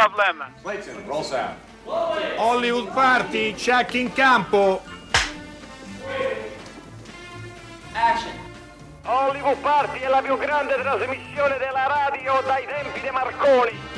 No problem. Clayton, roll sound. Hollywood Party, check in campo. Action. Hollywood Party è la più grande trasmissione della radio dai tempi di Marconi.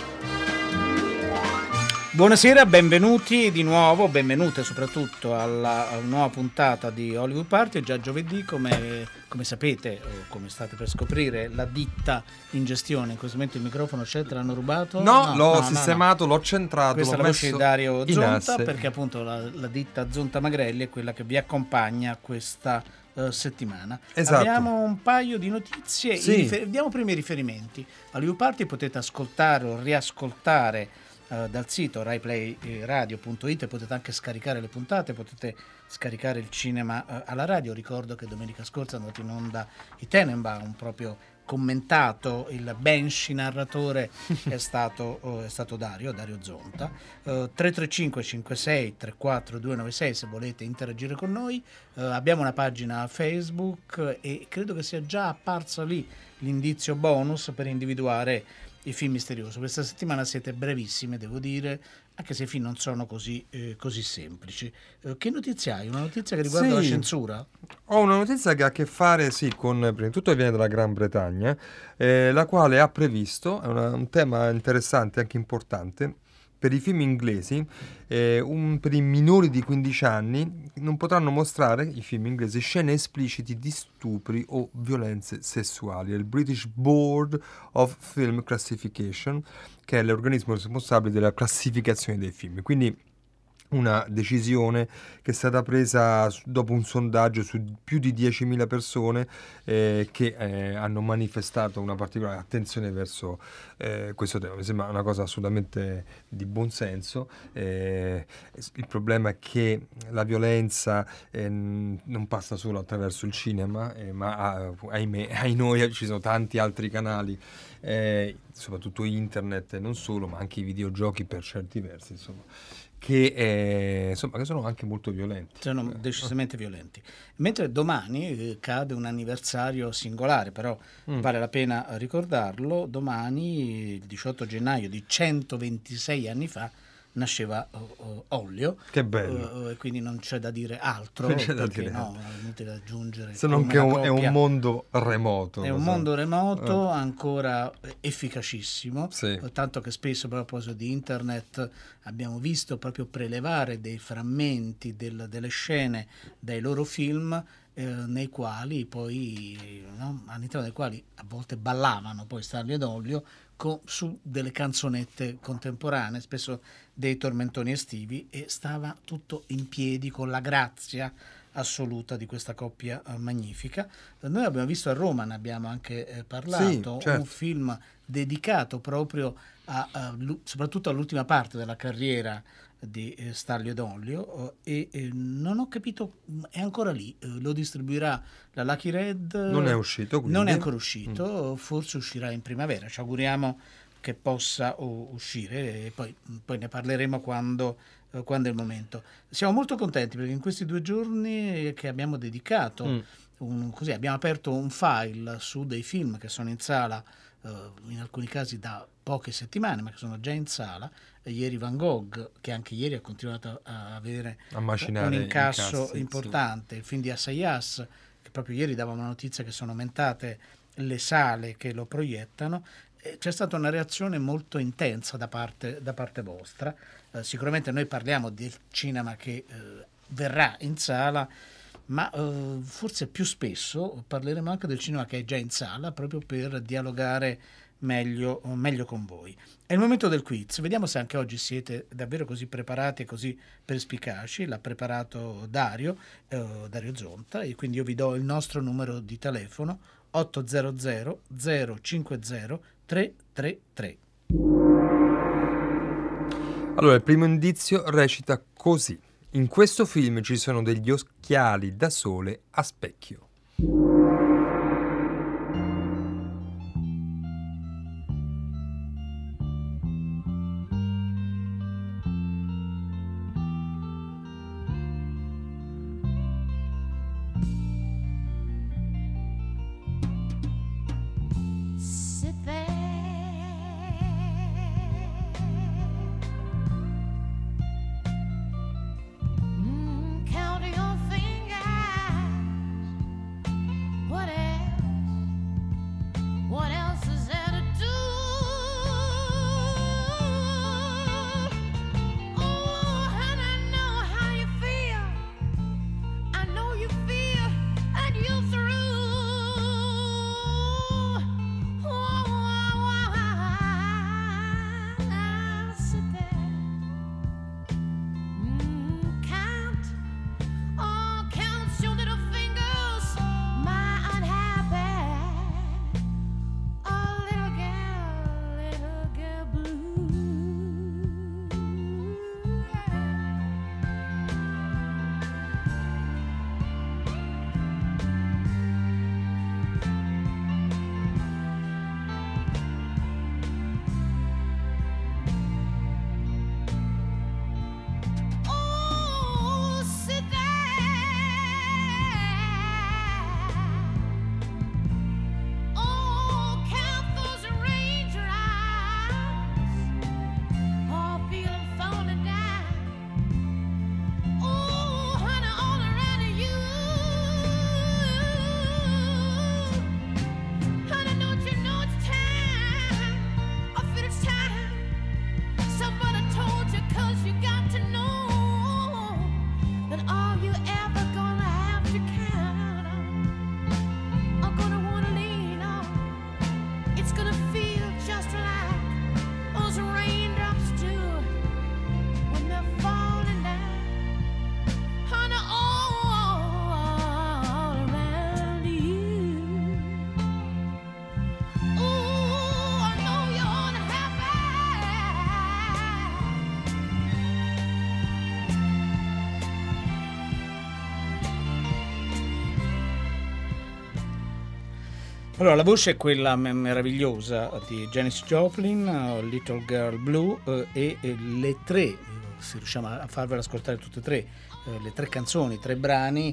Buonasera, benvenuti di nuovo, benvenute soprattutto alla, alla nuova puntata di Hollywood Party. È già giovedì, come, come, sapete o come state per scoprire, la ditta in gestione. In questo momento il microfono c'è, te l'hanno rubato? No, no l'ho no, sistemato, no, l'ho centrato. Questa è la voce di Dario Zonta, perché appunto la, la, ditta Zonta Magrelli è quella che vi accompagna questa uh, settimana. Esatto. Abbiamo un paio di notizie, sì. rifer- diamo primi riferimenti. Hollywood Party potete ascoltare o riascoltare uh, dal sito raiplayradio.it potete anche scaricare le puntate, potete scaricare il cinema uh, alla radio. Ricordo che domenica scorsa è andato in onda i Tenenbaum proprio commentato il Banshee narratore è stato, oh, è stato Dario, Dario Zonta. Uh, 335 56 34 296 se volete interagire con noi. Uh, abbiamo una pagina Facebook e credo che sia già apparso lì l'indizio bonus per individuare i film misteriosi. Questa settimana siete brevissime, devo dire, anche se i film non sono così, eh, così semplici. Eh, che notizia hai? Una notizia che riguarda Sì. la censura? Ho una notizia che ha a che fare, sì, con, prima di tutto viene dalla Gran Bretagna, eh, la quale ha previsto, è una- un tema interessante anche importante, per i film inglesi, eh, un- per i minori di 15 anni, non potranno mostrare, i film inglesi, scene espliciti di stupri o violenze sessuali. È il British Board of Film Classification, che è l'organismo responsabile della classificazione dei film. Quindi una decisione che è stata presa dopo un sondaggio su più di 10.000 persone eh, che eh, hanno manifestato una particolare attenzione verso eh, questo tema. Mi sembra una cosa assolutamente di buonsenso. Eh, il problema è che la violenza eh, non passa solo attraverso il cinema, eh, ma ah, ahimè, ai noi ci sono tanti altri canali, soprattutto internet non solo, ma anche i videogiochi per certi versi, insomma che, eh, insomma, che sono anche molto violenti. sono decisamente violenti. Mentre domani eh, cade un anniversario singolare, però Mm. vale la pena ricordarlo, domani, il 18 gennaio di 126 anni fa, nasceva oh, Ollio. Che bello. E quindi non c'è da dire altro, Non c'è da dire no, altro. è inutile aggiungere. Se non che un- è un mondo remoto. È un so. mondo remoto, ancora efficacissimo, Sì. tanto che spesso a proposito di internet abbiamo visto proprio prelevare dei frammenti del- delle scene dai loro film eh, nei quali poi, no, all'interno dei quali a volte ballavano poi Stanley ed Olio co- su delle canzonette contemporanee, spesso dei tormentoni estivi e stava tutto in piedi con la grazia assoluta di questa coppia eh, magnifica. Noi abbiamo visto a Roma, ne abbiamo anche eh, parlato, certo. un film dedicato proprio a, a soprattutto all'ultima parte della carriera di eh, Stanlio D'Olio eh, e eh, non ho capito, è ancora lì, eh, lo distribuirà la Lucky Red. Non è uscito, quindi. Mm. Non è ancora uscito, forse uscirà in primavera, ci auguriamo che possa uscire e poi, poi ne parleremo quando, eh, quando è il momento. Siamo molto contenti perché in questi due giorni che abbiamo dedicato, Mm. un- così, abbiamo aperto un file su dei film che sono in sala, eh, in alcuni casi da poche settimane, ma che sono già in sala. Ieri Van Gogh, che anche ieri ha continuato a avere A un incasso incassi, sì. importante, il film di Assayas, che proprio ieri dava una notizia che sono aumentate le sale che lo proiettano, c'è stata una reazione molto intensa da parte, da parte vostra. Eh, sicuramente noi parliamo del cinema che eh, verrà in sala, ma eh, forse più spesso parleremo anche del cinema che è già in sala, proprio per dialogare meglio, meglio con voi. È il momento del quiz, vediamo se anche oggi siete davvero così preparati e così perspicaci. L'ha preparato Dario, eh, Dario Zonta, e quindi io vi do il nostro numero di telefono 800 050 333. Allora, il primo indizio recita così. In questo film ci sono degli occhiali da sole a specchio. Allora, la voce è quella me- meravigliosa di Janis Joplin, uh, Little Girl Blue, uh, e, le tre, uh, se riusciamo a farvela ascoltare tutte e tre, le tre canzoni, i tre brani,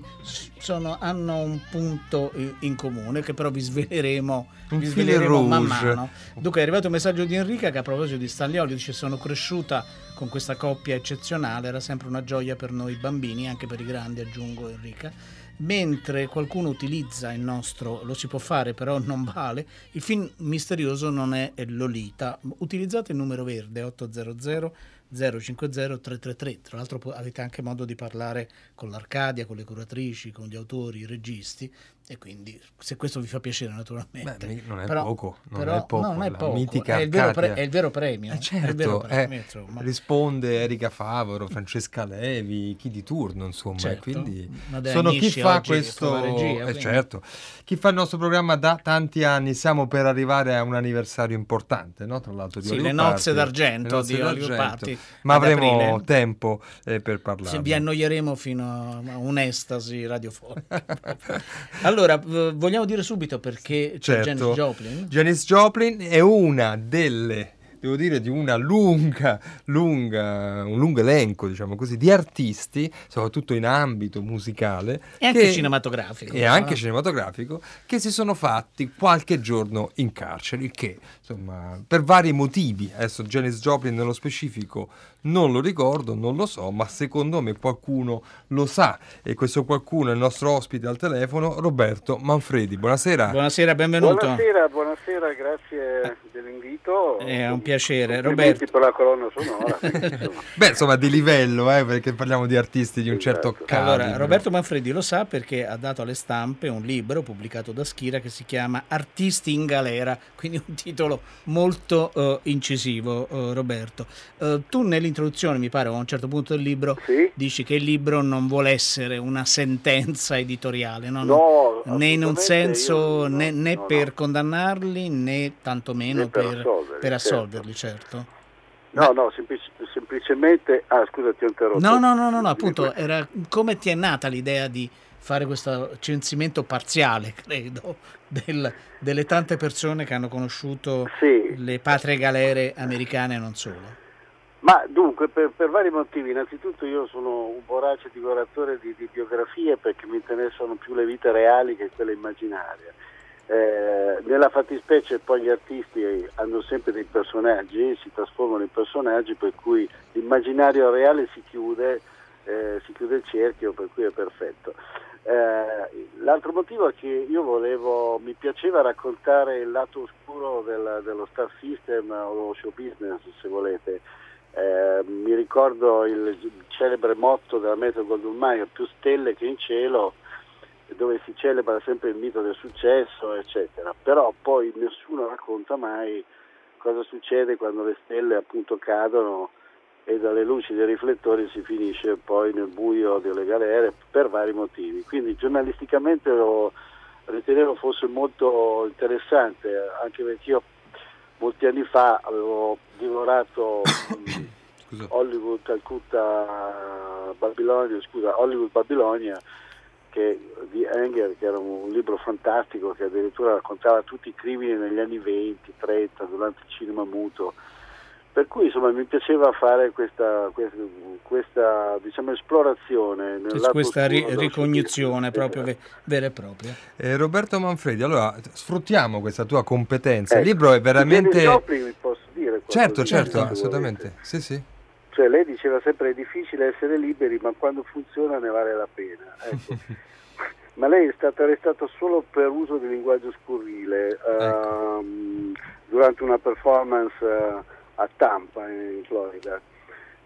sono- hanno un punto in comune che però vi sveleremo, vi sveleremo man mano. Dunque è arrivato un messaggio di Enrica che a proposito di Stanley Olio dice sono cresciuta con questa coppia eccezionale, era sempre una gioia per noi bambini, anche per i grandi aggiungo Enrica. Mentre qualcuno utilizza il nostro, lo si può fare però non vale, il film misterioso non è Lolita, utilizzate il numero verde 800 050 333, tra l'altro avete anche modo di parlare con l'Arcadia, con le curatrici, con gli autori, i registi e quindi se questo vi fa piacere naturalmente. Beh, non è Però- poco, non però- è poco, no, non è poco, mitica è il, vero pre- è il vero premio. Eh, è il vero certo, premio, eh, risponde Erika Favoro, Francesca Levi, chi di turno, insomma, Certo. quindi sono chi fa questo, regia, eh, certo, chi fa il nostro programma da tanti anni, siamo per arrivare a un anniversario importante, no? Tra l'altro di Sì, Hollywood le nozze Party, d'argento nozze di d'argento, Party ma avremo aprile. tempo eh, per parlare. Se vi annoieremo fino a un'estasi radiofonica. allora, v- vogliamo dire subito perché c'è Certo. Janis Joplin? Janis Joplin è una delle, devo dire, di una lunga, lunga, un lungo elenco, diciamo così, di artisti, soprattutto in ambito musicale. E anche che- cinematografico. E anche no? cinematografico, che si sono fatti qualche giorno in carcere, il che, insomma, per vari motivi, adesso Janis Joplin nello specifico non lo ricordo, non lo so, ma secondo me qualcuno lo sa. E questo qualcuno è il nostro ospite al telefono, Roberto Manfredi. Buonasera. Buonasera, benvenuto. Buonasera, buonasera, grazie dell'invito. È un piacere. Roberto. per la colonna sonora. insomma. Beh, insomma, di livello, eh, perché parliamo di artisti di un certo Esatto. calibro. Allora, Roberto Manfredi lo sa perché ha dato alle stampe un libro pubblicato da Schira che si chiama Artisti in galera, quindi un titolo molto eh, incisivo, eh, Roberto. Eh, tu nell'introduzione, mi pare, a un certo punto del libro, Sì? dici che il libro non vuole essere una sentenza editoriale, no? No, né in un senso io- no, né, né no, per condannarli né tantomeno Né per per, assolverli, per certo. assolverli, certo. No, no, semplici- semplicemente... Ah, scusa, ti ho interrotto. No, no, no, no, no, appunto, era come ti è nata l'idea di fare questo censimento parziale, credo, del- delle tante persone che hanno conosciuto Sì, le patrie galere americane e non solo. ma dunque, per, per vari motivi. Innanzitutto io sono un vorace divoratore di, di biografie perché mi interessano più le vite reali che quelle immaginarie. Eh, nella fattispecie poi gli artisti hanno sempre dei personaggi, si trasformano in personaggi per cui l'immaginario reale si chiude, eh, si chiude il cerchio, per cui è perfetto. Eh, l'altro motivo è che io volevo, mi piaceva raccontare il lato oscuro del- dello star system o lo show business, se volete. Eh, mi ricordo il celebre motto della Metro Goldwyn Mayer, più stelle che in cielo, dove si celebra sempre il mito del successo, eccetera. Però poi nessuno racconta mai cosa succede quando le stelle appunto cadono e dalle luci dei riflettori si finisce poi nel buio delle galere per vari motivi. Quindi giornalisticamente lo ritenevo fosse molto interessante, anche perché io molti anni fa avevo divorato. Hollywood Calcutta Babilonia, scusa, Hollywood Babilonia che, di Enger, che era un libro fantastico che addirittura raccontava tutti i crimini negli anni 20, 30, durante il cinema muto. Per cui insomma mi piaceva fare questa, questa, questa, diciamo, esplorazione. questa ri- ricognizione proprio ve- vera e propria. Eh, Roberto Manfredi, allora sfruttiamo questa tua competenza. Ecco, Il libro è veramente... Joplin posso dire Certo, certo, assolutamente. Sì, sì. Cioè lei diceva sempre è difficile essere liberi, ma quando funziona ne vale la pena. Ecco. ma lei è stata arrestata solo per uso di linguaggio scurrile Ecco. ehm, durante una performance eh, a Tampa, in Florida,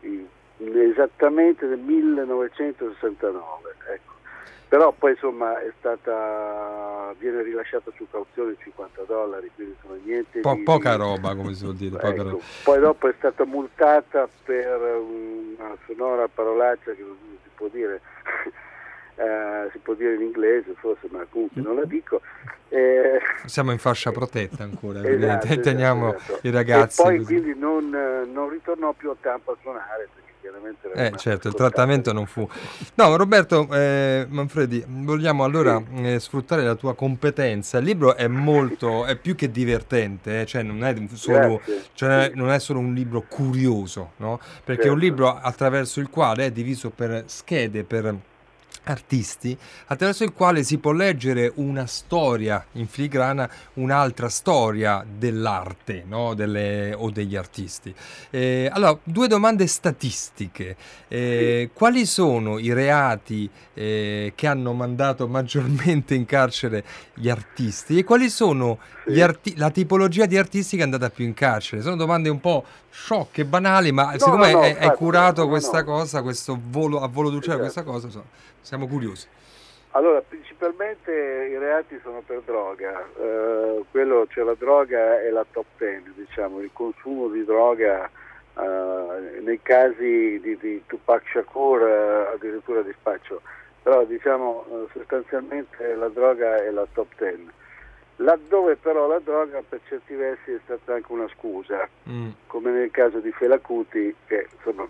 in- esattamente nel 1969. Ecco. Però poi insomma è stata, viene rilasciata su cauzione 50 dollari, quindi insomma niente Po- di... poca roba, come si vuol dire. poca Ecco, roba. Poi dopo è stata multata per una sonora parolaccia che non si può dire. Eh, si può dire in inglese forse, ma comunque non la dico. Eh, Siamo in fascia protetta ancora, esatto, evidente. esatto, teniamo esatto. i ragazzi. E poi così. quindi non, eh, non ritornò più a campo a suonare Eh, certo, il trattamento non fu. No, Roberto eh, Manfredi, vogliamo allora eh, sfruttare la tua competenza. Il libro è molto, è più che divertente, eh, cioè non è solo, cioè non è solo un libro curioso, no? Perché è un Certo. libro attraverso il quale è diviso per schede, per artisti, attraverso il quale si può leggere una storia in filigrana, un'altra storia dell'arte no? Delle- o degli artisti. Eh, allora, due domande statistiche. Eh, Quali sono i reati eh, che hanno mandato maggiormente in carcere gli artisti e quali sono Sì. arti- la tipologia di artisti che è andata più in carcere? Sono domande un po' sciocche, banali, ma No, secondo no, no, hai, hai infatti, curato questa cosa, questo volo a volo d'uccello, Esatto. questa cosa, insomma, siamo curiosi. Allora, principalmente i reati sono per droga, Eh, quello, cioè la droga è la top ten, diciamo, il consumo di droga eh, nei casi di, di Tupac Shakur eh, addirittura di spaccio, però diciamo eh, sostanzialmente la droga è la top ten. Laddove però la droga per certi versi è stata anche una scusa, Mm. come nel caso di Fela Kuti, che insomma,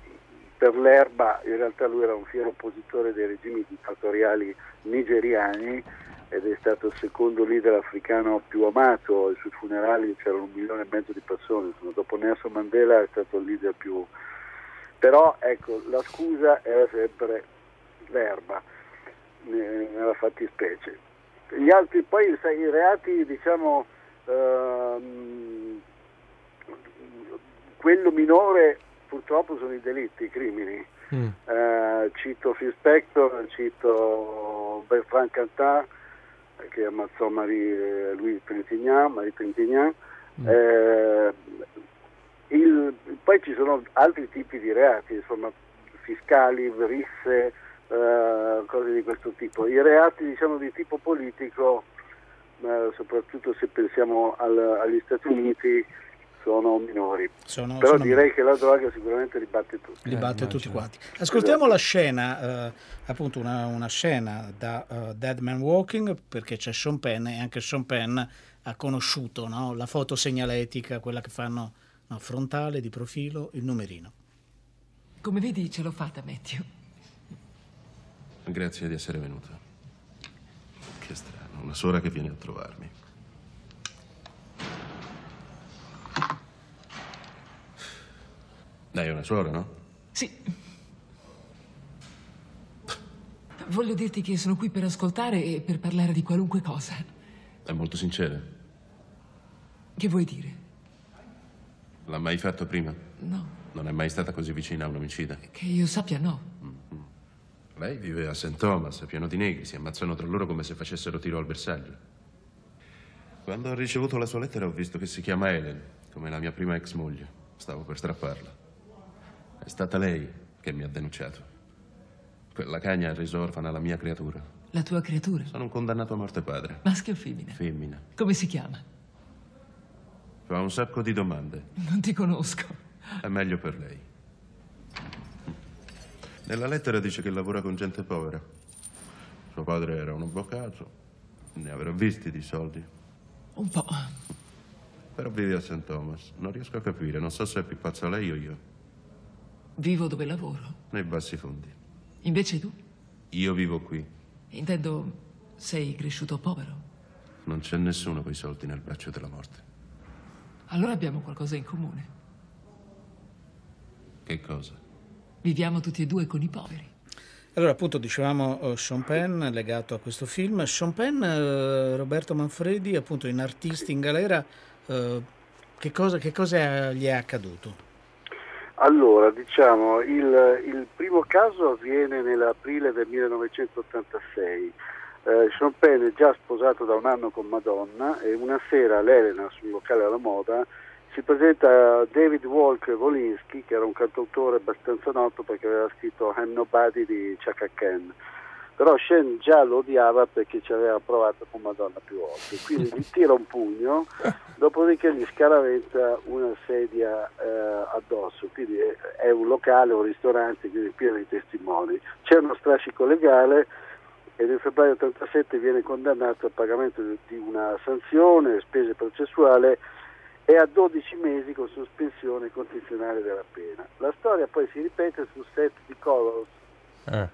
per l'erba in realtà lui era un fiero oppositore dei regimi dittatoriali nigeriani ed è stato il secondo leader africano più amato, ai suoi funerali c'erano un milione e mezzo di persone, dopo Nelson Mandela è stato il leader più... Però ecco, la scusa era sempre l'erba nella fattispecie. Gli altri poi sai, i reati diciamo ehm, quello minore purtroppo sono i delitti, i crimini. Mm. Eh, cito Phil Spector, cito Bertrand Cantat che ammazzò Marie, Louis Trintignant, Marie Trintignant. Eh, il- poi ci sono altri tipi di reati, insomma, fiscali, risse, eh, cose di questo tipo. I reati diciamo, di tipo politico, eh, soprattutto se pensiamo al- agli Stati Uniti, sono minori. Sono- Però sono- direi che la droga sicuramente li batte tutti. li Eh, batte immagino. tutti quanti. Ascoltiamo la scena, eh, appunto una, una scena da eh, Dead Man Walking, perché c'è Sean Penn e anche Sean Penn ha conosciuto no, la foto segnaletica, quella che fanno no, frontale, di profilo, il numerino. Come vedi, ce l'ho fatta, Matthew. Grazie di essere venuta. Che strano, una suora che viene a trovarmi. Lei è una suora, no? Sì. Voglio dirti che sono qui per ascoltare e per parlare di qualunque cosa. È molto sincera. Che vuoi dire? L'ha mai fatto prima? No, Non è mai stata così vicina a un omicida? che io sappia no. Lei vive a St. Thomas, è pieno di negri, si ammazzano tra loro come se facessero tiro al bersaglio. Quando ho ricevuto la sua lettera ho visto che si chiama Helen, come la mia prima ex moglie. Stavo per strapparla. È stata lei che mi ha denunciato. Quella cagna ha reso orfana la mia creatura. La tua creatura? Sono un condannato a morte padre. Maschio o femmina? Femmina. Come si chiama? Fa un sacco di domande. Non ti conosco. È meglio per lei. Nella lettera dice che lavora con gente povera. Suo padre era un avvocato, ne avrà visti di soldi. Un po'. Però vive a St. Thomas. Non riesco a capire, non so se è più pazza lei o io. Vivo dove lavoro. Nei bassi fondi. Invece tu? Io vivo qui. Intendo, sei cresciuto povero. Non c'è nessuno coi soldi nel braccio della morte. Allora abbiamo qualcosa in comune. Che cosa? Viviamo tutti e due con i poveri. Allora, appunto, dicevamo eh, Sean Penn legato a questo film. Sean Penn, eh, Roberto Manfredi, appunto in Artisti in Galera, eh, che, cosa, che cosa gli è accaduto? Allora, diciamo, il, il primo caso avviene nell'aprile del 1986. Eh, Sean Penn è già sposato da un anno con Madonna e una sera all'Elena, sul locale alla moda, si presenta David Walk Wolinski, che era un cantautore abbastanza noto perché aveva scritto I'm Nobody di Chaka Khan. Però Shen già lo odiava perché ci aveva provato con Madonna più volte, quindi gli tira un pugno, dopodiché gli scaraventa una sedia eh, addosso, quindi è, è un locale, un ristorante, quindi pieno di testimoni. C'è uno strascico legale e nel febbraio 87 viene condannato al pagamento di- una sanzione, spese processuale e a 12 mesi con sospensione condizionale della pena. La storia poi si ripete sul set di Colors Ah,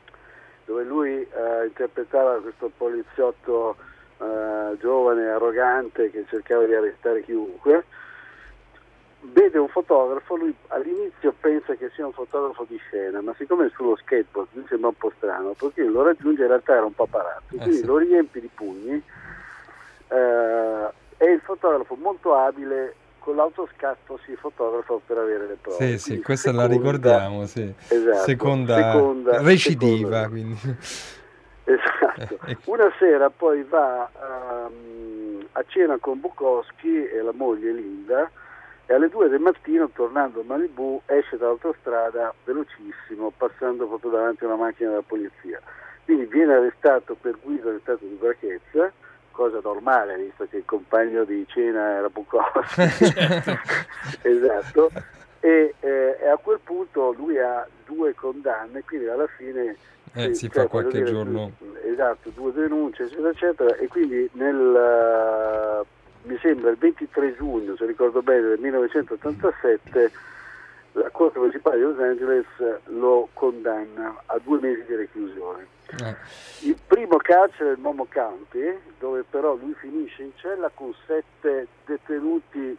dove lui eh, interpretava questo poliziotto eh, giovane, arrogante che cercava di arrestare chiunque. Vede un fotografo, lui all'inizio pensa che sia un fotografo di scena, ma siccome è sullo skateboard gli sembra un po' strano, perché lo raggiunge in realtà era un paparazzo, quindi sì. lo riempie di pugni eh, e il fotografo molto abile con l'autoscatto si fotografa per avere le prove. sì, sì, questa la seconda- ricordiamo, sì. Esatto, Seconda, seconda- recidiva, seconda- quindi. Esatto. Eh, Una sera poi va ehm, a cena con Bukowski e la moglie Linda e alle due del mattino, tornando a Malibu, esce dall'autostrada velocissimo, passando proprio davanti a una macchina della polizia. Quindi viene arrestato per guida in stato di ubriachezza, cosa normale, visto che il compagno di cena era Bukowski. esatto. E, eh, e a quel punto lui ha due condanne, quindi alla fine Eh, si cioè, fa qualche dire, giorno. Esatto, due denunce, eccetera, eccetera, e quindi nel, eh, mi sembra il 23 giugno, se ricordo bene, del 1987, la Corte Municipale di Los Angeles lo condanna a due mesi di reclusione. Eh, Il primo carcere è il Momo County, dove però lui finisce in cella con sette detenuti eh,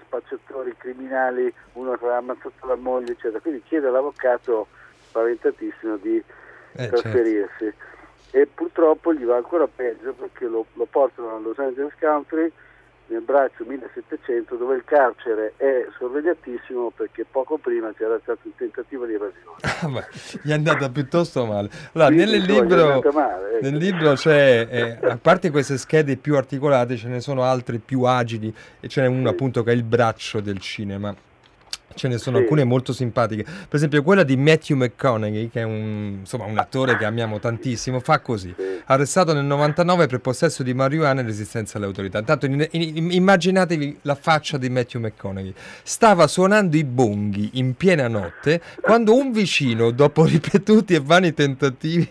spacciatori criminali, uno che aveva ammazzato la moglie, eccetera. Quindi chiede all'avvocato spaventatissimo di eh, certo. trasferirsi. E purtroppo gli va ancora peggio perché lo, lo portano a Los Angeles Country nel braccio 1700 dove il carcere è sorvegliatissimo perché poco prima c'era stato un tentativo di evasione. Ah, gli è andata piuttosto male. Allora, Quindi, nel libro, male, ecco. nel libro c'è, eh, a parte queste schede più articolate, ce ne sono altre più agili e ce n'è una Sì. appunto che è il braccio del cinema. Ce ne sono Sì. alcune molto simpatiche. Per esempio, quella di Matthew McConaughey, che è un, insomma, un attore che amiamo tantissimo, fa così. Sì. Arrestato nel 99 per possesso di marijuana e resistenza alle autorità. Intanto in- in- immaginatevi la faccia di Matthew McConaughey. Stava suonando i bonghi in piena notte quando un vicino, dopo ripetuti e vani tentativi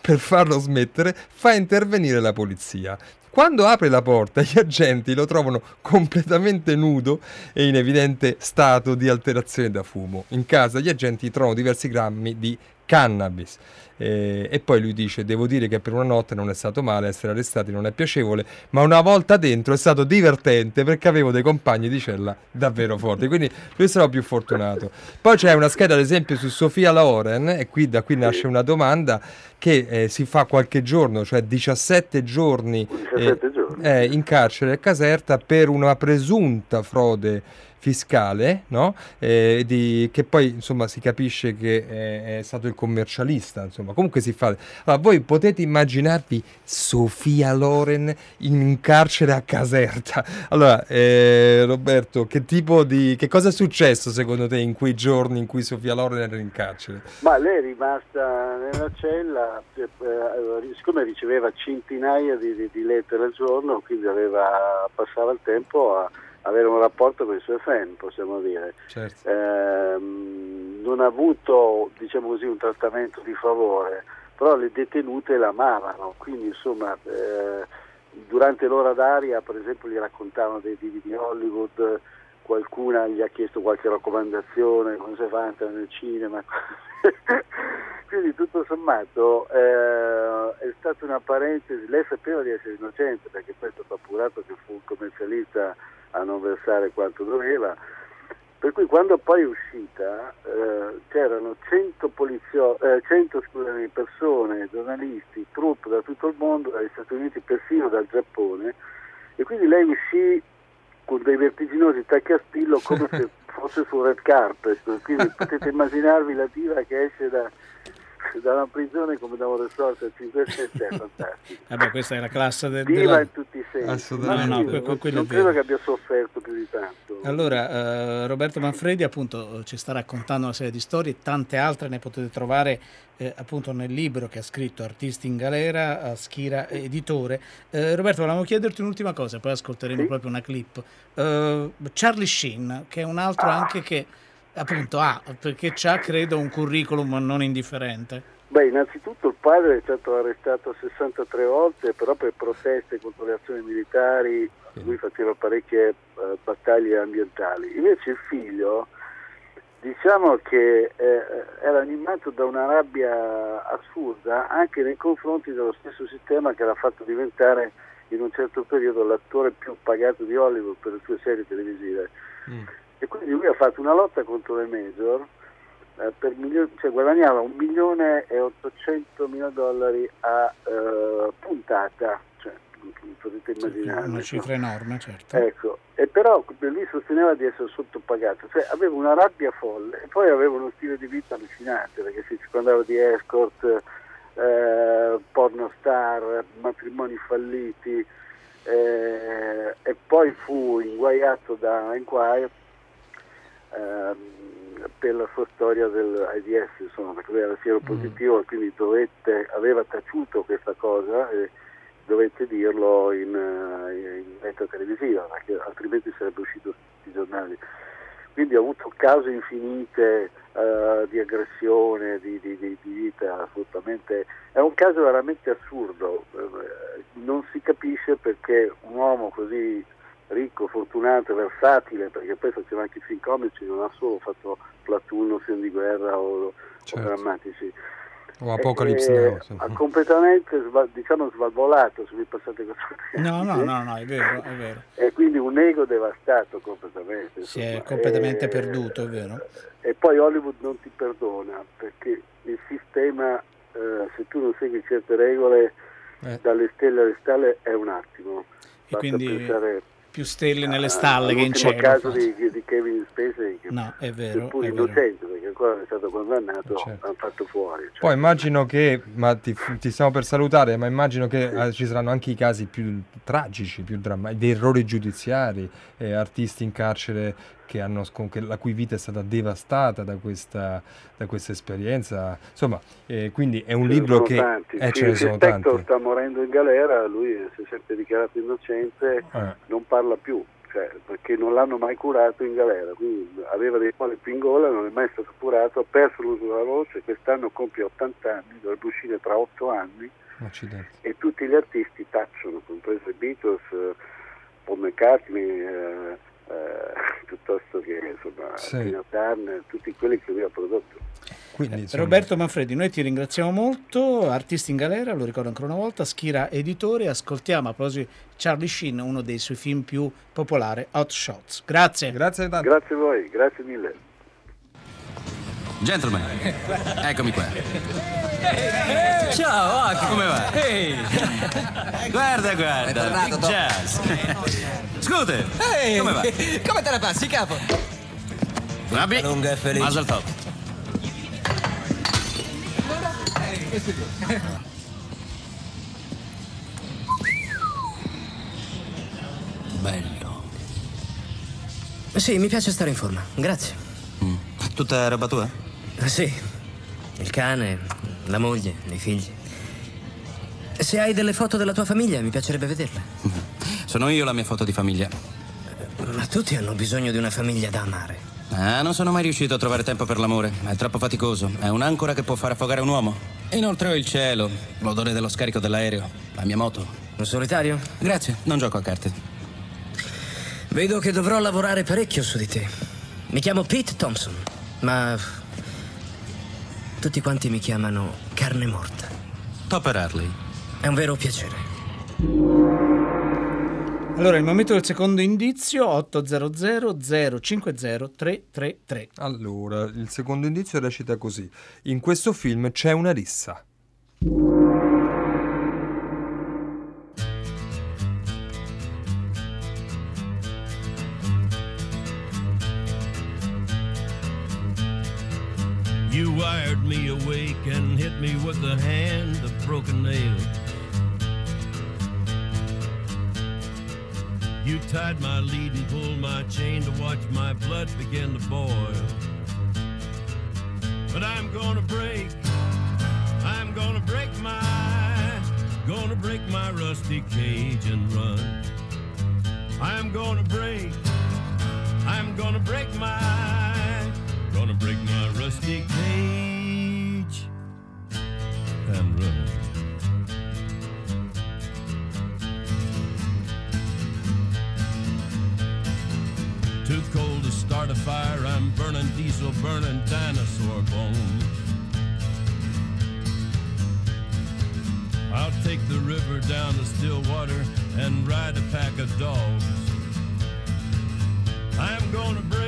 per farlo smettere, fa intervenire la polizia. Quando apre la porta, gli agenti lo trovano completamente nudo e in evidente stato di alterazione da fumo. In casa gli agenti trovano diversi grammi di cannabis. Eh, e poi lui dice: Devo dire che per una notte non è stato male, essere arrestati non è piacevole, ma una volta dentro è stato divertente perché avevo dei compagni di cella davvero forti. Quindi lui sarà più fortunato. Poi c'è una scheda, ad esempio, su Sofia Loren, e qui da qui nasce una domanda che eh, si fa qualche giorno, cioè 17 giorni 17 giorni. eh, in carcere a Caserta per una presunta frode fiscale, no? Eh, di- che poi insomma si capisce che è, è stato il commercialista, insomma, comunque si fa. Allora, voi potete immaginarvi Sofia Loren in carcere a Caserta. Allora, eh, Roberto, che tipo di che cosa è successo secondo te in quei giorni in cui Sofia Loren era in carcere? Ma lei è rimasta nella cella, eh, eh, siccome riceveva centinaia di, di- di lettere al giorno, quindi aveva, passava il tempo a avere un rapporto con i suoi fan, possiamo dire. Certo. Ehm, non ha avuto, diciamo così, un trattamento di favore, però le detenute la amavano, quindi insomma eh, durante l'ora d'aria per esempio gli raccontavano dei divi di Hollywood, qualcuna gli ha chiesto qualche raccomandazione, come si fa nel cinema. Quindi tutto sommato eh, è stata una parentesi, lei sapeva di essere innocente perché poi è stato appurato che fu un commercialista a non versare quanto doveva, per cui quando poi è uscita eh, c'erano 100, polizio- eh, 100 scusami, persone, giornalisti, troupe da tutto il mondo, dagli Stati Uniti, persino dal Giappone, e quindi lei uscì con dei vertiginosi tacchi a spillo come se fosse su red carpet, quindi potete immaginarvi la diva che esce da, da una prigione come da un resort a 5 stelle, è fantastico. Vabbè, questa è la classe de- Diva della... in tutti i sensi, Assolutamente. No, no, que- non è credo che abbia sofferto più di tanto. Allora, eh, Roberto Manfredi appunto eh, ci sta raccontando una serie di storie, tante altre ne potete trovare eh, appunto nel libro che ha scritto Artisti in Galera, a Schira Editore. Eh, Roberto, volevamo chiederti un'ultima cosa, poi ascolteremo Sì. proprio una clip. Eh, Charlie Sheen, che è un altro anche che appunto ha, perché ha credo un curriculum non indifferente. Beh, innanzitutto il padre è stato arrestato 63 volte, però per proteste contro le azioni militari, lui faceva parecchie eh, battaglie ambientali. Invece il figlio, diciamo che eh, era animato da una rabbia assurda anche nei confronti dello stesso sistema che l'ha fatto diventare in un certo periodo l'attore più pagato di Hollywood per le sue serie televisive. Mm. E quindi lui ha fatto una lotta contro le major, eh, per milio- cioè guadagnava un milione e 800 mila dollari a eh, puntata, cioè potete immaginare. Una no? cifra enorme, certo. Ecco, e però lui sosteneva di essere sottopagato, cioè aveva una rabbia folle e poi aveva uno stile di vita allucinante perché si circondava di escort, eh, porno star, matrimoni falliti eh, e poi fu inguaiato da Enquire ehm, per la sua storia dell'AIDS, insomma, perché lui era siero positivo e quindi dovette, aveva taciuto questa cosa e dovette dirlo in, eh, in diretta televisiva, perché altrimenti sarebbe uscito su tutti i giornali. Quindi ha avuto cause infinite eh, di aggressione, di, di- di- di vita assolutamente... È un caso veramente assurdo, eh, non si capisce perché un uomo così ricco, fortunato, versatile, perché poi faceva anche film comici, non ha solo fatto Platoon o film di guerra o, o Certo. drammatici. O Apocalypse Eh, Now. sì. ha completamente diciamo svalvolato, se mi passate questo No, no, no, no, è vero, è vero. E quindi un ego devastato completamente. Si è completamente E- perduto, è vero. E poi Hollywood non ti perdona, perché il sistema, eh, se tu non segui certe regole, Eh. dalle stelle alle stalle è un attimo. E quindi pensare più stelle nelle a- stalle che in cielo. caso di, di Kevin Spacey, che No, è vero, seppur è innocente, perché ancora non è stato condannato, Certo. hanno fatto fuori. cioè. Poi immagino che, ma ti, ti stiamo per salutare, ma immagino che eh, ci saranno anche i casi più tragici, più drammatici, di errori giudiziari, eh, artisti in carcere hanno, la cui vita è stata devastata da questa, da questa esperienza. Insomma, eh, quindi è un Ce libro che... tanti. Eh, Sì, ce ne sono tanti. sta morendo in galera, lui si è sempre dichiarato innocente, Eh. non parla più, cioè, perché non l'hanno mai curato in galera, quindi aveva dei polipi in gola, non è mai stato curato, ha perso l'uso della voce, quest'anno compie 80 anni, dovrebbe uscire tra 8 anni Accidenti. e tutti gli artisti tacciono, compreso i Beatles, eh, Paul McCartney, eh, eh, piuttosto che insomma, Sì. Turner, tutti quelli che lui ha prodotto. Quindi, insomma, Roberto Manfredi, noi ti ringraziamo molto, artisti in galera, lo ricordo ancora una volta, Schira Editore, ascoltiamo a proposito Charlie Sheen, uno dei suoi film più popolari, Hot Shots. Grazie. Grazie tanto. Grazie a voi, grazie mille. Gentlemen, eccomi qua. Ciao, Ock. Come va? Ehi. Guarda, guarda, Big. Jazz. Scooter, Ehi. come va? Come te la passi, capo? Vabbè, lunga e felice. Mazel tov. Bello. Sì, mi piace stare in forma. Grazie. Tutta roba tua? Sì. Il cane, la moglie, i figli. Se hai delle foto della tua famiglia, mi piacerebbe vederle. Sono io la mia foto di famiglia. Ma tutti hanno bisogno di una famiglia da amare. Ah, non sono mai riuscito a trovare tempo per l'amore. È troppo faticoso. È un'ancora che può far affogare un uomo. E inoltre ho il cielo, l'odore dello scarico dell'aereo, la mia moto. Un solitario? Grazie, non gioco a carte. Vedo che dovrò lavorare parecchio su di te. Mi chiamo Pete Thompson, ma tutti quanti mi chiamano carne morta. Topper Harley. È un vero piacere. Allora, il momento del secondo indizio, 800 050 333. Allora, il secondo indizio recita così. In questo film c'è una rissa. You wired me awake and hit me with the hand tied my lead and pulled my chain to watch my blood begin to boil. But I'm gonna break, I'm gonna break my, gonna break my rusty cage and run. I'm gonna break, I'm gonna break my, gonna break my rusty cage to start a fire. I'm burning diesel, burning dinosaur bones. I'll take the river down to Stillwater and ride a pack of dogs. I'm gonna bring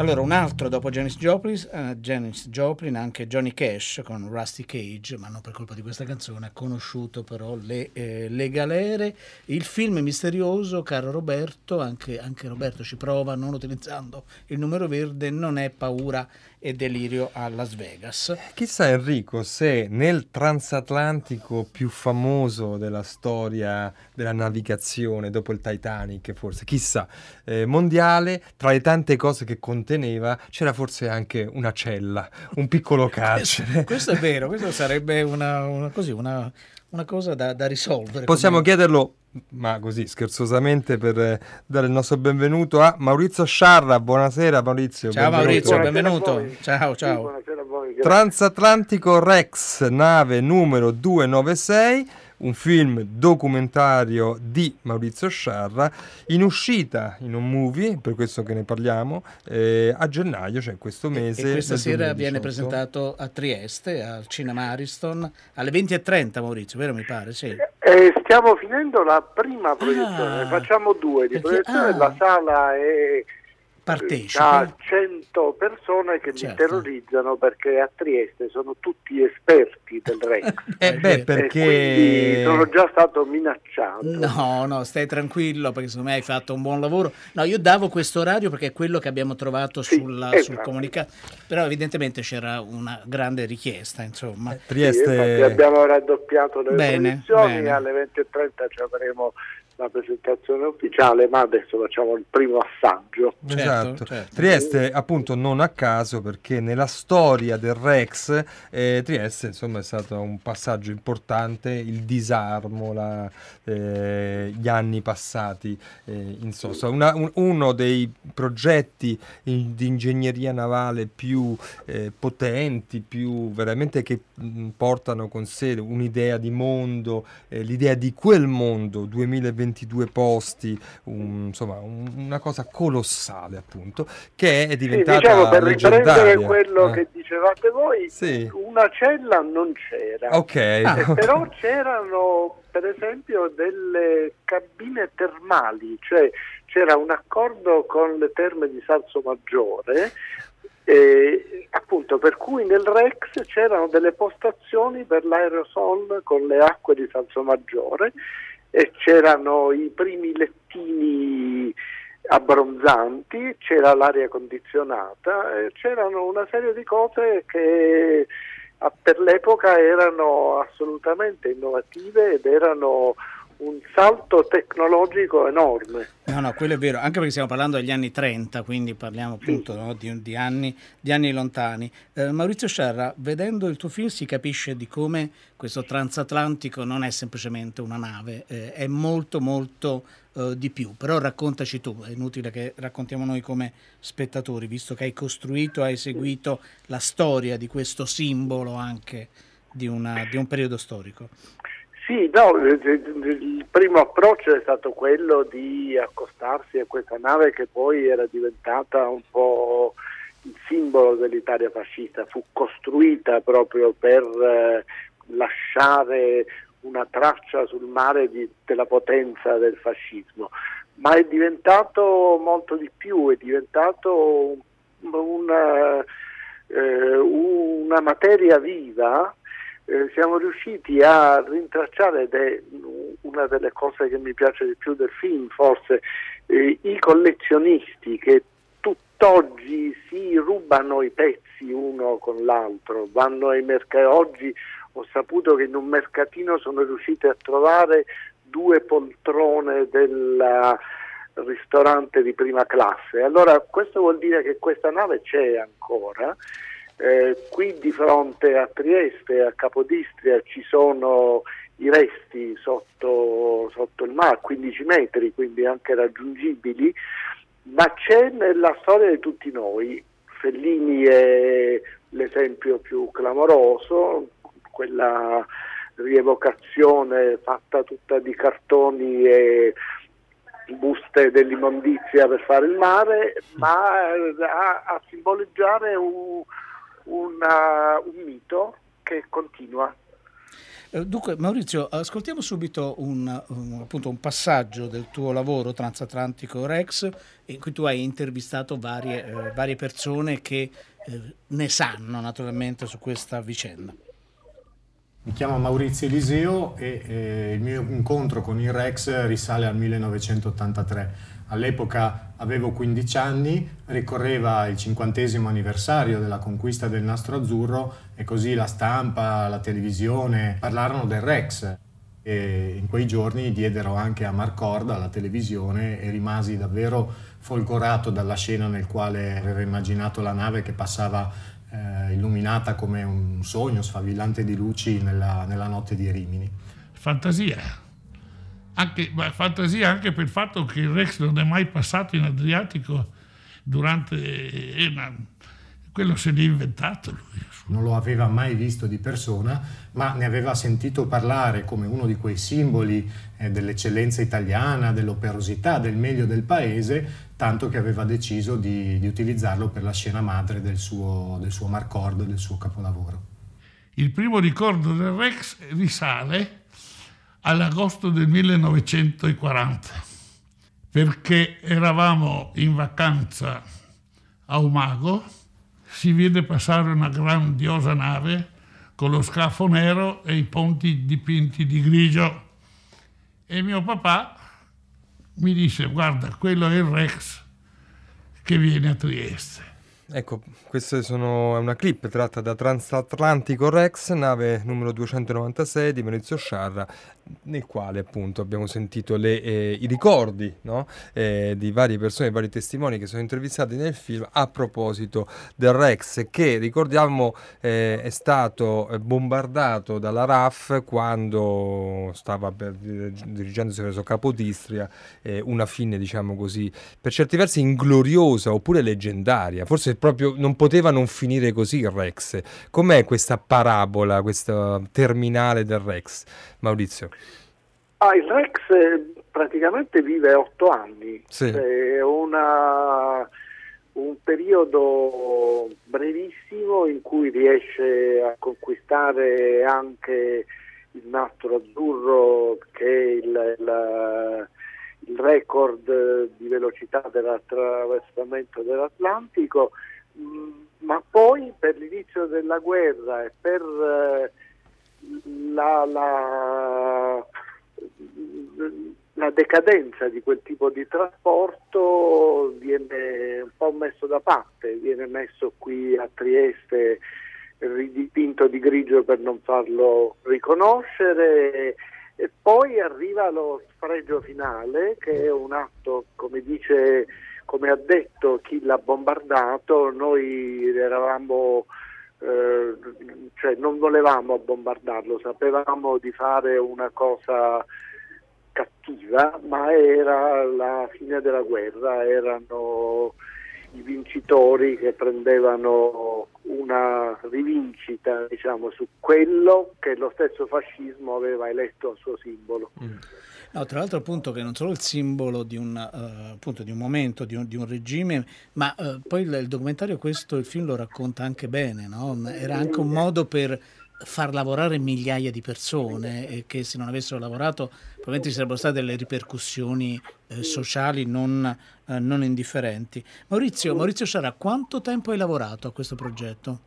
Allora, un altro dopo Janis Joplin, Janis Joplin, anche Johnny Cash con Rusty Cage, ma non per colpa di questa canzone, ha conosciuto però le, eh, le galere. Il film misterioso, caro Roberto, anche, anche Roberto ci prova non utilizzando il numero verde, non è paura e delirio a Las Vegas. Chissà Enrico se nel transatlantico più famoso della storia della navigazione dopo il Titanic, forse, chissà, eh, mondiale, tra le tante cose che conteneva c'era forse anche una cella, un piccolo carcere. Questo è vero, questo sarebbe una, una- così, una, una cosa da, da risolvere. Possiamo come- chiederlo, ma così scherzosamente, per eh, dare il nostro benvenuto a Maurizio Sciarra. Buonasera Maurizio. Ciao benvenuto. Maurizio, benvenuto. Ciao, ciao. Buonasera a voi. grazie. Transatlantico Rex, nave numero 296, un film documentario di Maurizio Sciarra, in uscita in un movie, per questo che ne parliamo, eh, a gennaio, cioè questo mese. E questa del sera 2018. viene presentato a Trieste, al Cinema Ariston, alle 20.30 Maurizio, vero mi pare? Sì. Eh, stiamo finendo la prima proiezione, Ah, ne facciamo due di perché- proiezione, ah. la sala è Partecipa. ha 100 persone che Certo. mi terrorizzano perché a Trieste sono tutti esperti del Rex. Eh beh, E perché... quindi sono già stato minacciato. No, no, stai tranquillo perché secondo me hai fatto un buon lavoro. No, io davo questo orario perché è quello che abbiamo trovato sulla- sul esatto. comunicato, però evidentemente c'era una grande richiesta, insomma. Sì, Trieste... infatti abbiamo raddoppiato le bene. alle 20.30 ci avremo la presentazione ufficiale, ma adesso facciamo il primo assaggio. Esatto. certo. Trieste appunto non a caso perché nella storia del Rex eh, Trieste insomma è stato un passaggio importante, il disarmo, la- eh, gli anni passati eh, in sosta. Una- un- uno dei progetti in- di ingegneria navale più eh, potenti, più veramente che mh, portano con sé un'idea di mondo, eh, l'idea di quel mondo, 2022 posti, un- insomma un- una cosa colossale appunto, che è Sì, diventata diciamo per riprendere quello Eh, che dicevate voi, Sì. una cella non c'era. Ok. Eh, però c'erano per esempio delle cabine termali, cioè c'era un accordo con le terme di Salso Maggiore, eh, appunto per cui nel Rex c'erano delle postazioni per l'aerosol con le acque di Salso Maggiore e c'erano i primi lettini abbronzanti, c'era l'aria condizionata, c'erano una serie di cose che per l'epoca erano assolutamente innovative ed erano un salto tecnologico enorme. No, no, quello è vero, anche perché stiamo parlando degli anni 30, quindi parliamo appunto no, di, di, anni, di, anni, lontani. Eh, Maurizio Sciarra, vedendo il tuo film si capisce di come questo transatlantico non è semplicemente una nave, eh, è molto molto eh, di più. Però raccontaci tu, è inutile che raccontiamo noi come spettatori, visto che hai costruito, hai seguito la storia di questo simbolo anche di, una, di un periodo storico. Sì, no, il primo approccio è stato quello di accostarsi a questa nave che poi era diventata un po' il simbolo dell'Italia fascista, fu costruita proprio per eh, lasciare una traccia sul mare di, della potenza del fascismo, ma è diventato molto di più, è diventato una, eh, una materia viva eh, siamo riusciti a rintracciare, ed è una delle cose che mi piace di più del film, forse, eh, i collezionisti che tutt'oggi si rubano i pezzi uno con l'altro, vanno ai mercati. Oggi ho saputo che in un mercatino sono riusciti a trovare due poltrone del ristorante di prima classe. Allora questo vuol dire che questa nave c'è ancora eh, qui di fronte a Trieste, a Capodistria, ci sono i resti sotto, sotto il mare, 15 metri, quindi anche raggiungibili, ma c'è nella storia di tutti noi. Fellini è l'esempio più clamoroso, quella rievocazione fatta tutta di cartoni e buste dell'immondizia per fare il mare, ma a, a simboleggiare un, una, un mito che continua. Eh, dunque, Maurizio, ascoltiamo subito un, un, appunto, un, passaggio del tuo lavoro transatlantico Rex, in cui tu hai intervistato varie, eh, varie persone che eh, ne sanno naturalmente su questa vicenda. Mi chiamo Maurizio Eliseo e eh, il mio incontro con il Rex risale al 1983 all'epoca avevo 15 anni, ricorreva il cinquantesimo anniversario della conquista del nastro azzurro e così la stampa, la televisione parlarono del Rex. E in quei giorni diedero anche a Marcord, alla televisione, e rimasi davvero folgorato dalla scena nel quale aveva immaginato la nave che passava eh, illuminata come un sogno sfavillante di luci nella, nella notte di Rimini. Fantasia anche, fantasia anche per il fatto che il Rex non è mai passato in Adriatico durante... Eh, quello se l'è inventato lui. Non lo aveva mai visto di persona, ma ne aveva sentito parlare come uno di quei simboli eh, dell'eccellenza italiana, dell'operosità, del meglio del paese, tanto che aveva deciso di, di utilizzarlo per la scena madre del suo, del suo Marcord, del suo capolavoro. Il primo ricordo del Rex risale all'agosto del 1940, perché eravamo in vacanza a Umago, si vede passare una grandiosa nave con lo scafo nero e i ponti dipinti di grigio. E mio papà mi disse, guarda, quello è il Rex che viene a Trieste. Ecco, questa è una clip tratta da Transatlantico Rex, nave numero 296 di Maurizio Sciarra, nel quale appunto abbiamo sentito le, eh, i ricordi no? eh, di varie persone, vari testimoni che sono intervistati nel film a proposito del Rex che ricordiamo eh, è stato bombardato dalla RAF quando stava per, dirigendosi verso Capodistria, eh, una fine diciamo così per certi versi ingloriosa oppure leggendaria, forse proprio non poteva non finire così il Rex. Com'è questa parabola, questa terminale del Rex, Maurizio? Ah, il Rex eh, praticamente vive otto anni, sì. è una, un periodo brevissimo in cui riesce a conquistare anche il nastro azzurro che è il, il il record di velocità dell'attraversamento dell'Atlantico, mm, ma poi per l'inizio della guerra e per eh, la, la, la, decadenza di quel tipo di trasporto viene un po' messo da parte, viene messo qui a Trieste ridipinto di grigio per non farlo riconoscere E poi arriva lo sfregio finale, che è un atto, come dice, come ha detto chi l'ha bombardato, noi eravamo, eh, cioè non volevamo bombardarlo, sapevamo di fare una cosa cattiva, ma era la fine della guerra, erano i vincitori che prendevano una rivincita diciamo, su quello che lo stesso fascismo aveva eletto a suo simbolo. No, tra l'altro appunto che non solo il simbolo di un, eh, appunto, di un momento, di un, di un regime, ma eh, poi il, il documentario questo, il film lo racconta anche bene, no? era anche un modo per far lavorare migliaia di persone e che se non avessero lavorato probabilmente ci sarebbero state delle ripercussioni eh, sociali non, eh, non indifferenti. Maurizio, Maurizio Sciarà, quanto tempo hai lavorato a questo progetto?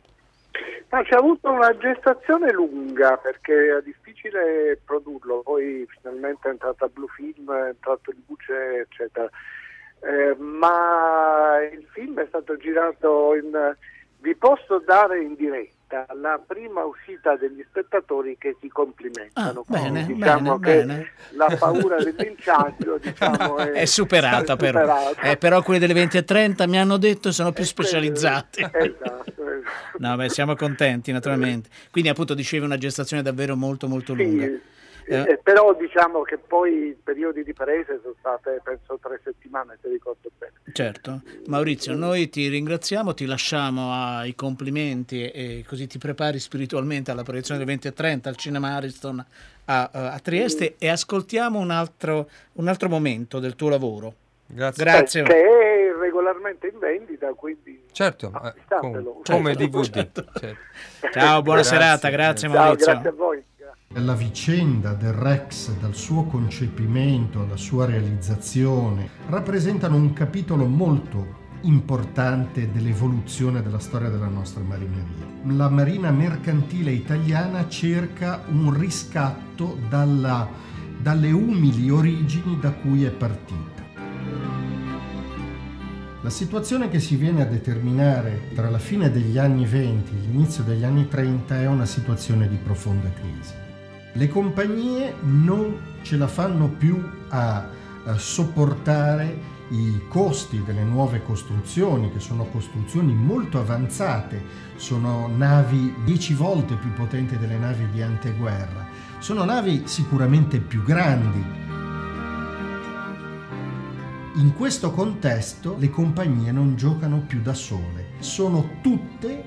Ma c'è avuto una gestazione lunga perché è difficile produrlo, poi finalmente è entrata Blue Film, è entrato in luce, eccetera. Eh, ma il film è stato girato in... Vi posso dare in diretta la prima uscita degli spettatori che si complimentano. Ah, bene, diciamo bene, che bene. la paura del linciaggio diciamo, è, è superata, è però. superata. Eh, però quelli delle 20 e 30 mi hanno detto sono più specializzati. Esatto. No, beh, siamo contenti naturalmente. Quindi appunto dicevi una gestazione davvero molto molto lunga. Eh, eh, però diciamo che poi i periodi di prese sono state penso tre settimane se ricordo bene. Certo. Maurizio, noi ti ringraziamo, ti lasciamo ai complimenti e, così ti prepari spiritualmente alla proiezione del 20 e 30 al Cinema Ariston a, a Trieste e ascoltiamo un altro, un altro momento del tuo lavoro. Grazie. Grazie. Che è regolarmente in vendita, quindi Certo, eh, come Certo, DVD. certo. certo. Ciao, buona Grazie. serata, grazie Ciao, Maurizio. grazie a voi. La vicenda del Rex, dal suo concepimento alla sua realizzazione, rappresentano un capitolo molto importante dell'evoluzione della storia della nostra marineria. La marina mercantile italiana cerca un riscatto dalla- dalle umili origini da cui è partita. La situazione che si viene a determinare tra la fine degli anni 20 e l'inizio degli anni 30 è una situazione di profonda crisi. Le compagnie non ce la fanno più a, a sopportare i costi delle nuove costruzioni, che sono costruzioni molto avanzate, sono navi 10 volte più potenti delle navi di anteguerra, sono navi sicuramente più grandi, in questo contesto le compagnie non giocano più da sole, sono tutte,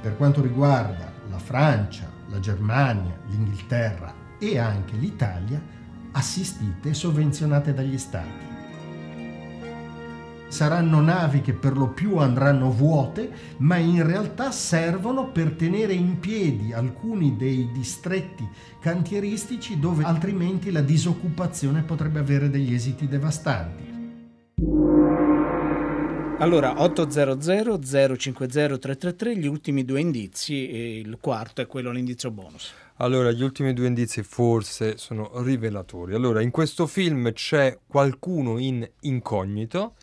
per quanto riguarda la Francia, la Germania, l'Inghilterra e anche l'Italia, assistite e sovvenzionate dagli stati. Saranno navi che per lo più andranno vuote, ma in realtà servono per tenere in piedi alcuni dei distretti cantieristici dove altrimenti la disoccupazione potrebbe avere degli esiti devastanti. Allora, 800 050 333, gli ultimi due indizi, e il quarto è quello l'indizio bonus. Allora, gli ultimi due indizi forse sono rivelatori. Allora, in questo film c'è qualcuno in incognito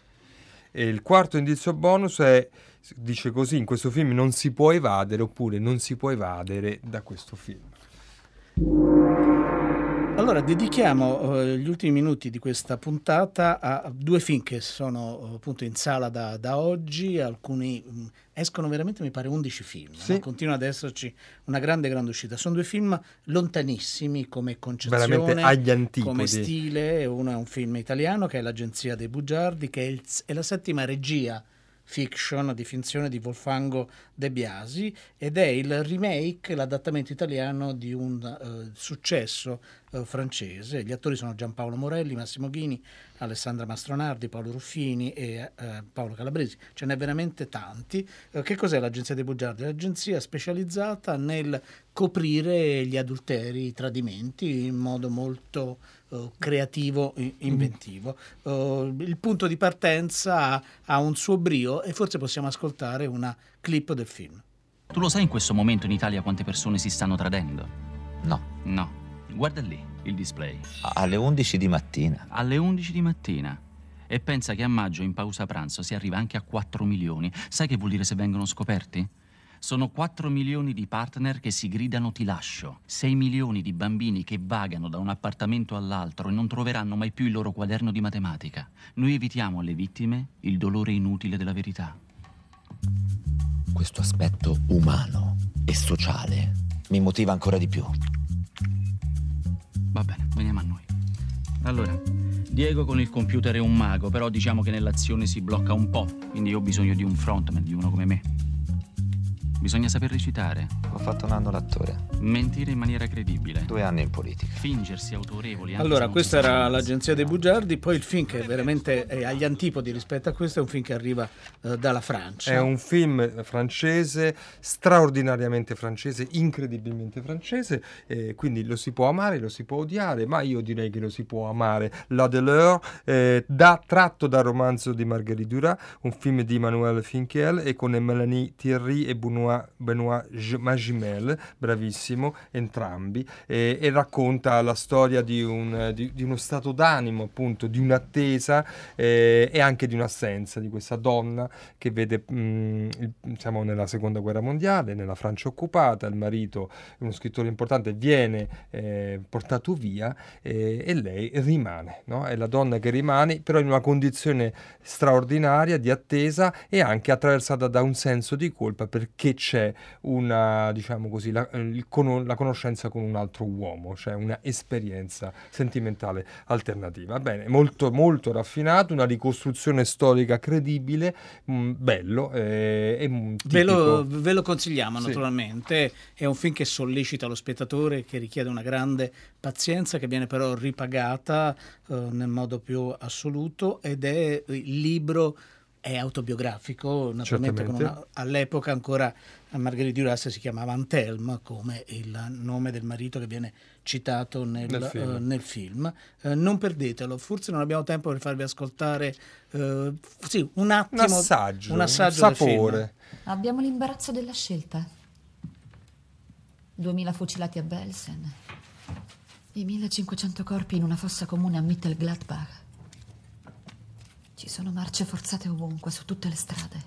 e il quarto indizio bonus è, dice così, in questo film non si può evadere oppure non si può evadere da questo film. Allora, dedichiamo eh, gli ultimi minuti di questa puntata a due film che sono eh, appunto in sala da, da oggi, alcuni mh, escono veramente, mi pare, 11 film, Sì. no? continua ad esserci una grande, grande uscita. Sono due film lontanissimi come concezione, agli come stile, uno è un film italiano che è L'Agenzia dei Bugiardi, che è, il- è la settima regia fiction di finzione di Wolfango De Biasi ed è il remake, l'adattamento italiano di un eh, successo eh, francese. Gli attori sono Giampaolo Morelli, Massimo Ghini, Alessandra Mastronardi, Paolo Ruffini e eh, Paolo Calabresi. Ce n'è veramente tanti. Eh, che cos'è l'Agenzia dei Bugiardi? L'agenzia specializzata nel coprire gli adulteri, i tradimenti in modo molto eh, creativo inventivo. Eh, il punto di partenza ha, ha un suo brio e forse possiamo ascoltare una clip del film. Tu lo sai in questo momento in Italia quante persone si stanno tradendo? No. No. Guarda lì, il display. Alle 11 di mattina. Alle 11 di mattina. E pensa che a maggio in pausa pranzo si arriva anche a 4 milioni. Sai che vuol dire se vengono scoperti? Sono 4 milioni di partner che si gridano ti lascio, 6 milioni di bambini che vagano da un appartamento all'altro e non troveranno mai più il loro quaderno di matematica. Noi evitiamo alle vittime il dolore inutile della verità. Questo aspetto umano e sociale mi motiva ancora di più. Va bene, veniamo a noi. Allora, Diego con il computer è un mago, però diciamo che nell'azione si blocca un po', quindi io ho bisogno di un frontman, di uno come me. Bisogna saper recitare. Ho fatto un anno l'attore. Mentire in maniera credibile. Due anni in politica. Fingersi autorevoli. Allora, questa era l'agenzia dei bugiardi, poi il film che veramente è agli antipodi rispetto a questo è un film che arriva eh, dalla Francia. È un film francese, straordinariamente francese, incredibilmente francese, eh, quindi lo si può amare, lo si può odiare, ma io direi che lo si può amare. La Deleur, eh, da, tratto dal romanzo di Marguerite Duras, un film di Emmanuel Finkiel e con Mélanie Thierry e Benoît, Benoît Magimel, bravissimo, entrambi, e, e racconta la storia di, un- di- di uno stato d'animo, appunto, di un'attesa eh, e anche di un'assenza di questa donna che vede, mh, siamo nella seconda guerra mondiale, nella Francia occupata, il marito, uno scrittore importante, viene eh, portato via eh, e lei rimane, no? è la donna che rimane, però in una condizione straordinaria di attesa e anche attraversata da un senso di colpa perché c'è una, diciamo così, la, il cono- la conoscenza con un altro uomo, cioè una esperienza sentimentale alternativa. Bene, molto, molto raffinato, una ricostruzione storica credibile, mh, bello eh, e mh, Ve lo, ve lo consigliamo Sì. naturalmente, è un film che sollecita lo spettatore, che richiede una grande pazienza, che viene però ripagata eh, nel modo più assoluto ed è il libro è autobiografico, naturalmente una- all'epoca ancora Marguerite Duras si chiamava Antelme come il nome del marito che viene citato nel, Nel film. eh, nel film. Eh, non perdetelo, forse non abbiamo tempo per farvi ascoltare eh, sì, un attimo, Un assaggio, un assaggio un del film. sapore. Abbiamo l'imbarazzo della scelta. 2000 fucilati a Belsen. I 1500 corpi in una fossa comune a Mittelgladbach. Ci sono marce forzate ovunque, su tutte le strade.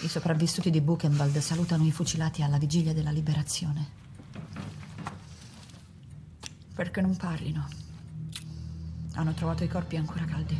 I sopravvissuti di Buchenwald salutano i fucilati alla vigilia della liberazione. Perché non parlino? Hanno trovato i corpi ancora caldi.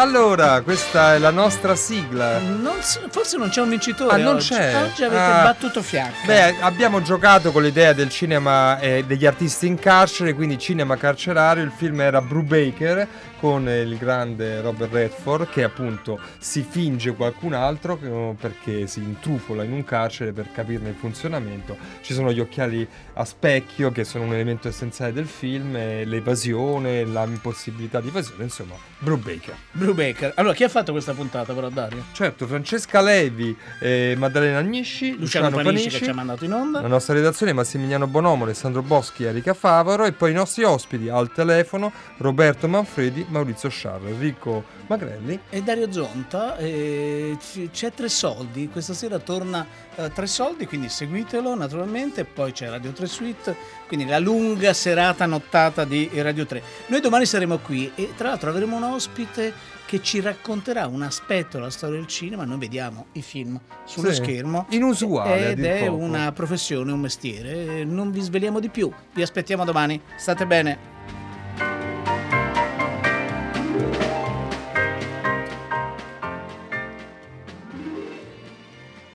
Allora, questa è la nostra sigla. Non s- forse non c'è un vincitore Ah, non oggi. c'è. Oggi avete Ah. battuto fiacca. Beh, abbiamo giocato con l'idea del cinema eh, degli artisti in carcere, quindi cinema carcerario. Il film era Brubaker con il grande Robert Redford che appunto si finge qualcun altro eh, perché si intrufola in un carcere per capirne il funzionamento. Ci sono gli occhiali a specchio che sono un elemento essenziale del film, l'evasione, l'impossibilità di evasione, insomma, Brubaker. Brubaker. Allora, chi ha fatto questa puntata però, Dario? Certo, Francesca Levi, eh, Maddalena Agnisci, Luciano, Luciano, Panisci, Panisci, che ci ha mandato in onda. la nostra redazione Massimiliano Bonomo, Alessandro Boschi, Erika Favaro e poi i nostri ospiti al telefono Roberto Manfredi, Maurizio Sciarra, Enrico Magrelli. E Dario Zonta, eh, c'è Tre Soldi, questa sera torna eh, Tre Soldi, quindi seguitelo naturalmente, poi c'è Radio 3 Suite, quindi la lunga serata nottata di Radio 3. Noi domani saremo qui e tra l'altro avremo un ospite che ci racconterà un aspetto della storia del cinema, noi vediamo i film sullo Sì, schermo. inusuale, Ed è poco. una professione, un mestiere, non vi sveliamo di più, vi aspettiamo domani, state bene.